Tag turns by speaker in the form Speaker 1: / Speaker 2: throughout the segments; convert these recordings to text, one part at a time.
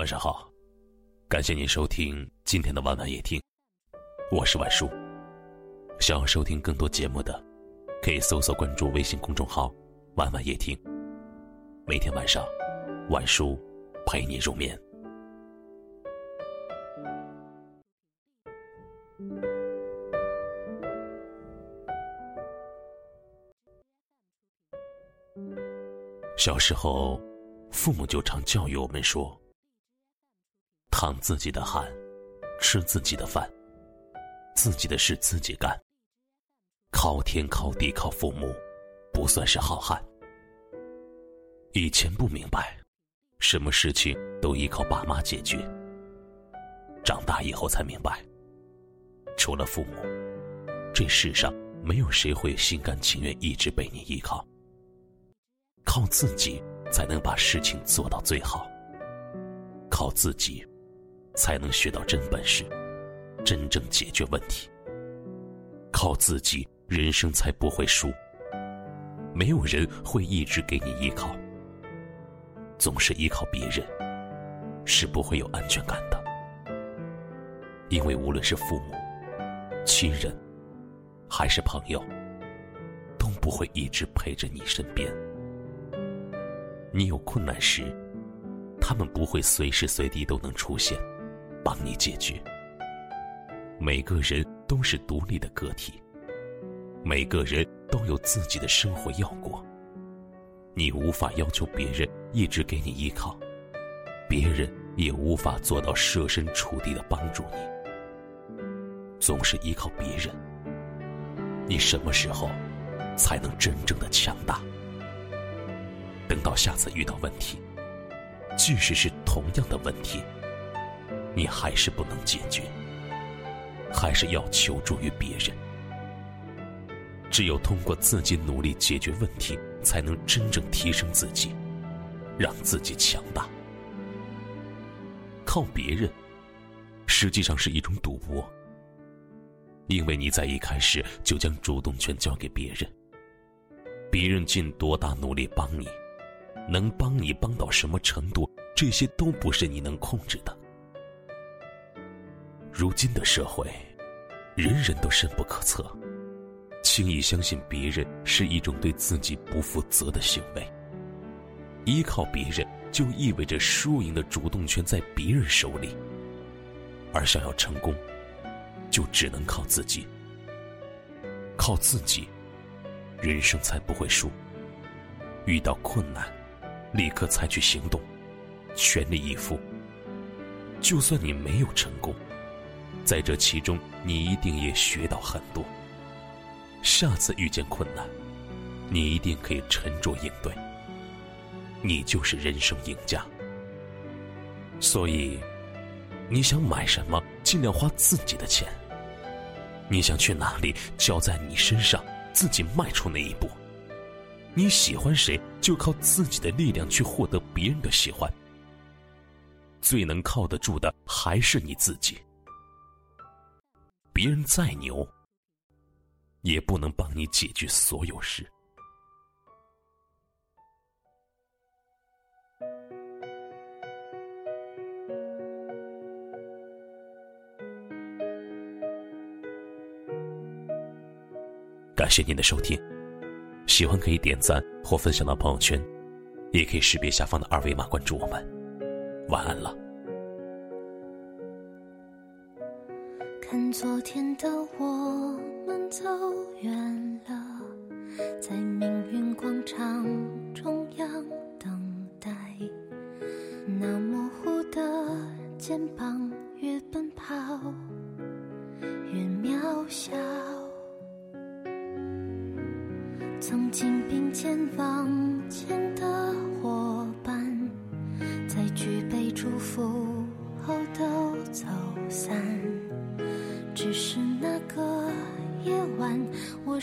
Speaker 1: 晚上好，感谢您收听今天的晚晚夜听，我是晚叔。想要收听更多节目的，可以搜索关注微信公众号“晚晚夜听”。每天晚上，晚叔陪你入眠。小时候，父母就常教育我们说：“淌自己的汗，吃自己的饭，自己的事自己干。靠天靠地靠父母，不算是好汉。”以前不明白，什么事情都依靠爸妈解决。长大以后才明白，除了父母，这世上没有谁会心甘情愿一直被你依靠。靠自己才能把事情做到最好。靠自己，才能学到真本事，真正解决问题。靠自己，人生才不会输。没有人会一直给你依靠，总是依靠别人，是不会有安全感的。因为无论是父母、亲人，还是朋友，都不会一直陪着你身边。你有困难时，他们不会随时随地都能出现，帮你解决。每个人都是独立的个体，每个人都有自己的生活要过。你无法要求别人一直给你依靠，别人也无法做到设身处地的帮助你。总是依靠别人，你什么时候才能真正的强大？等到下次遇到问题，即使是同样的问题，你还是不能解决，还是要求助于别人。只有通过自己努力解决问题，才能真正提升自己，让自己强大。靠别人，实际上是一种赌博，因为你在一开始就将主动权交给别人，别人尽多大努力帮你。能帮你帮到什么程度，这些都不是你能控制的。如今的社会，人人都深不可测，轻易相信别人是一种对自己不负责的行为。依靠别人，就意味着输赢的主动权在别人手里，而想要成功，就只能靠自己。靠自己，人生才不会输。遇到困难。立刻采取行动，全力以赴。就算你没有成功，在这其中你一定也学到很多。下次遇见困难，你一定可以沉着应对。你就是人生赢家。所以，你想买什么，尽量花自己的钱。你想去哪里，交在你身上，自己迈出那一步。你喜欢谁，就靠自己的力量去获得别人的喜欢。最能靠得住的还是你自己。别人再牛，也不能帮你解决所有事。感谢您的收听。喜欢可以点赞或分享到朋友圈，也可以识别下方的二维码关注我们。晚安了。
Speaker 2: 看昨天的我们走远了，在命运广场中央等待，那模糊的肩膀越奔跑越渺小。曾经并肩往前的伙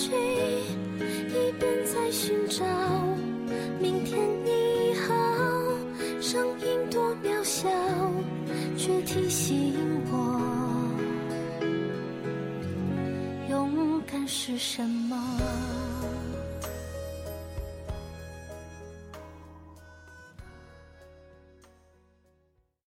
Speaker 2: 去，一边在寻找。明天你好，声音多渺小，却提醒我，勇敢是什么。